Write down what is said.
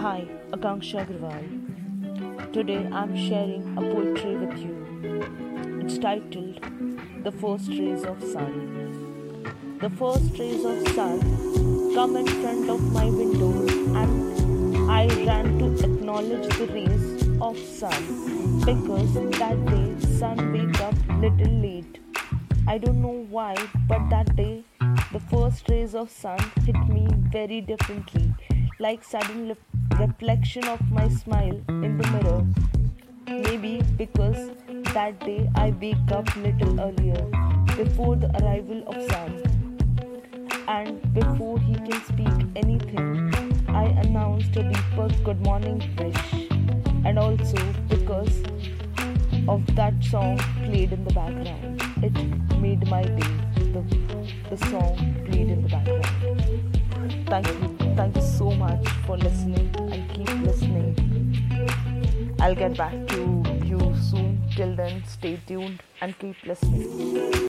Hi, Akanksha Agrawal. Today I'm sharing a poetry with you. It's titled The First Rays of Sun. The first rays of sun come in front of my window and I ran to acknowledge the rays of sun because that day sun wake up little late. I don't know why, but that day the first rays of sun hit me very differently, like sudden reflection of my smile in the mirror. Maybe because that day I wake up little earlier, before the arrival of sun, and before he can speak anything, I announced a deeper good morning wish, and also because of that song played in the background. It made my day. The, the song played in the background. Thank you. Thank you so much for listening. I'll get back to you soon. Till then, stay tuned and keep listening.